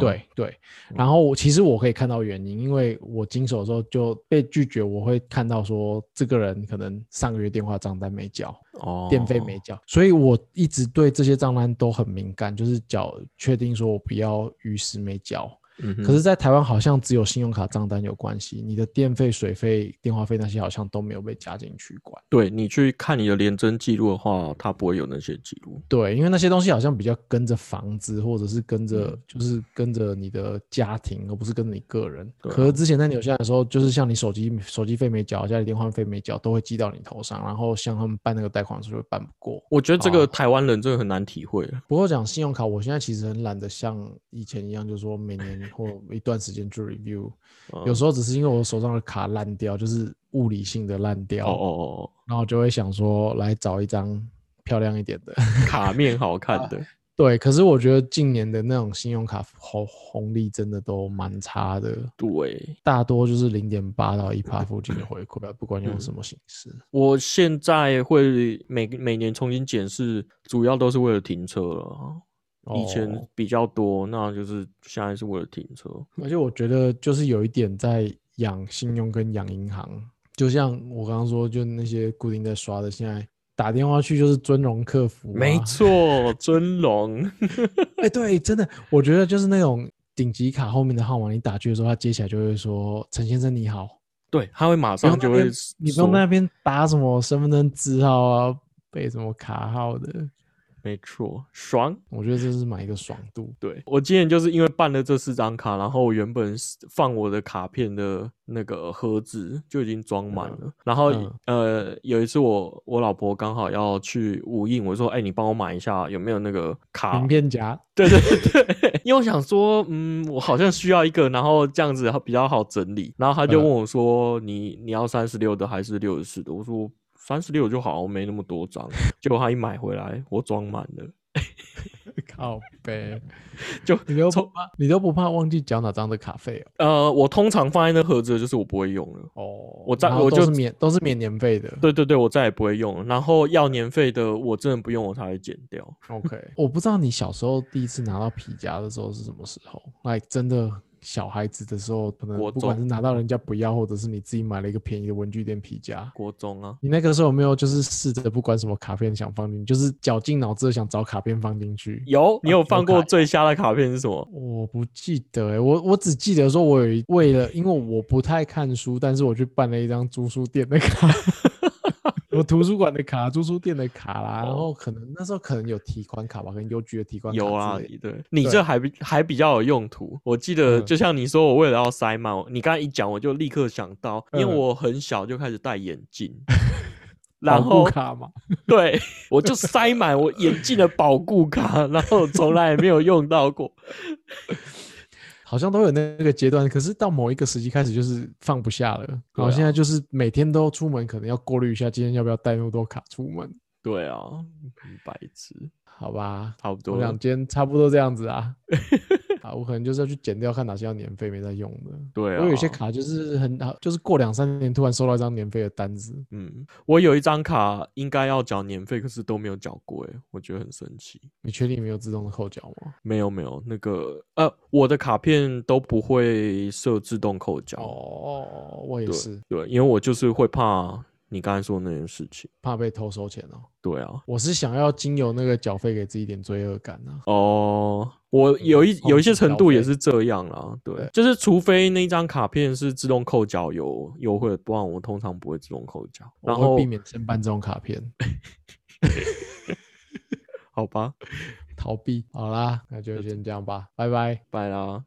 对对。然后我其实我可以看到原因，因为我经手的时候就被拒绝，我会看到说这个人可能上个月电话账单没交，哦，电费没交，所以我一直对这些账单都很敏感，就是缴确定说我不要逾时没交。可是，在台湾好像只有信用卡账单有关系，你的电费、水费、电话费那些好像都没有被加进去管。对你去看你的连征记录的话，它不会有那些记录。对，因为那些东西好像比较跟着房子，或者是跟着就是跟着你的家庭，而不是跟着你个人。可是之前在纽西兰的时候，就是像你手机手机费没缴，家里电话费没缴，都会记到你头上。然后像他们办那个贷款的时候，办不过。我觉得这个台湾人真的很难体会。不过讲信用卡，我现在其实很懒得像以前一样，就是说每年。或一段时间去 review，有时候只是因为我手上的卡烂掉，就是物理性的烂掉，哦哦哦，然后就会想说来找一张漂亮一点的卡面好看的。对，可是我觉得近年的那种信用卡红红利真的都蛮差的。对，大多就是零点八到一趴附近的回馈，不管用什么形式。我现在会每每年重新检视，主要都是为了停车了。以前比较多，那就是现在是为了停车。而且我觉得就是有一点在养信用跟养银行，就像我刚刚说，就那些固定在刷的，现在打电话去就是尊荣客服。没错，尊荣。哎，对，真的，我觉得就是那种顶级卡后面的号码，你打去的时候，他接起来就会说：“陈先生你好。”对，他会马上就会。你不用那边打什么身份证字号啊，背什么卡号的。没错，爽！我觉得这是买一个爽度。对我今年就是因为办了这四张卡，然后我原本放我的卡片的那个盒子就已经装满了。然后呃，有一次我我老婆刚好要去五印，我说：“哎，你帮我买一下，有没有那个卡名片夹？”对对对，因为我想说，嗯，我好像需要一个，然后这样子比较好整理。然后他就问我说：“你你要三十六的还是六十四的？”我说。三十六就好，我没那么多张。结果他一买回来，我装满了。靠背，就你都不怕，你都不怕忘记缴哪张的卡费哦？呃，我通常放在那盒子，就是我不会用了。哦，我再我就是免都是免年费的。对对对，我再也不会用了。然后要年费的，我真的不用，我才会剪掉。OK，我不知道你小时候第一次拿到皮夹的时候是什么时候？like 真的。小孩子的时候，可能不管是拿到人家不要，或者是你自己买了一个便宜的文具店皮夹。国中啊，你那个时候有没有就是试着不管什么卡片想放进，就是绞尽脑汁想找卡片放进去？有，你有放过最瞎的卡片是什么？我不记得哎，我我只记得说我有为了，因为我不太看书，但是我去办了一张租书店的卡。我图书馆的卡、住书店的卡啦，然哦后可能那时候可能有提款卡吧，可能邮局的提款卡有啊对你对这还比还比较有用途。我记得嗯就像你说，我为了要塞满，你刚才一讲，我就立刻想到，因为嗯我很小就开始戴眼镜，然后卡嘛，对我就塞满我眼镜的保固卡，然后从来也没有用到过。好像都有那个阶段，可是到某一个时期开始就是放不下了，然后现在就是每天都出门，可能要过滤一下今天要不要带那么多卡出门，对啊，很白痴，好吧？差不多两。间差不多这样子啊。啊，我可能就是要去剪掉，看哪些要年费没在用的。对啊，我有些卡就是很好，就是过两三年突然收到一张年费的单子，嗯，我有一张卡应该要缴年费，可是都没有缴过，哎，我觉得很神奇。你确定没有自动的扣缴吗？没有没有，那个呃，我的卡片都不会设自动扣缴。哦，我也对是对，因为我就是会怕你刚才说的那件事情。怕被偷收钱哦。对啊，我是想要经由那个缴费给自己一点罪恶感啊。哦，我有一有一些程度也是这样啦。对，对就是除非那张卡片是自动扣缴有优惠，不然我通常不会自动扣缴。然后避免申办这种卡片，好吧，逃避。好啦，那就先这样吧，拜拜。拜啦。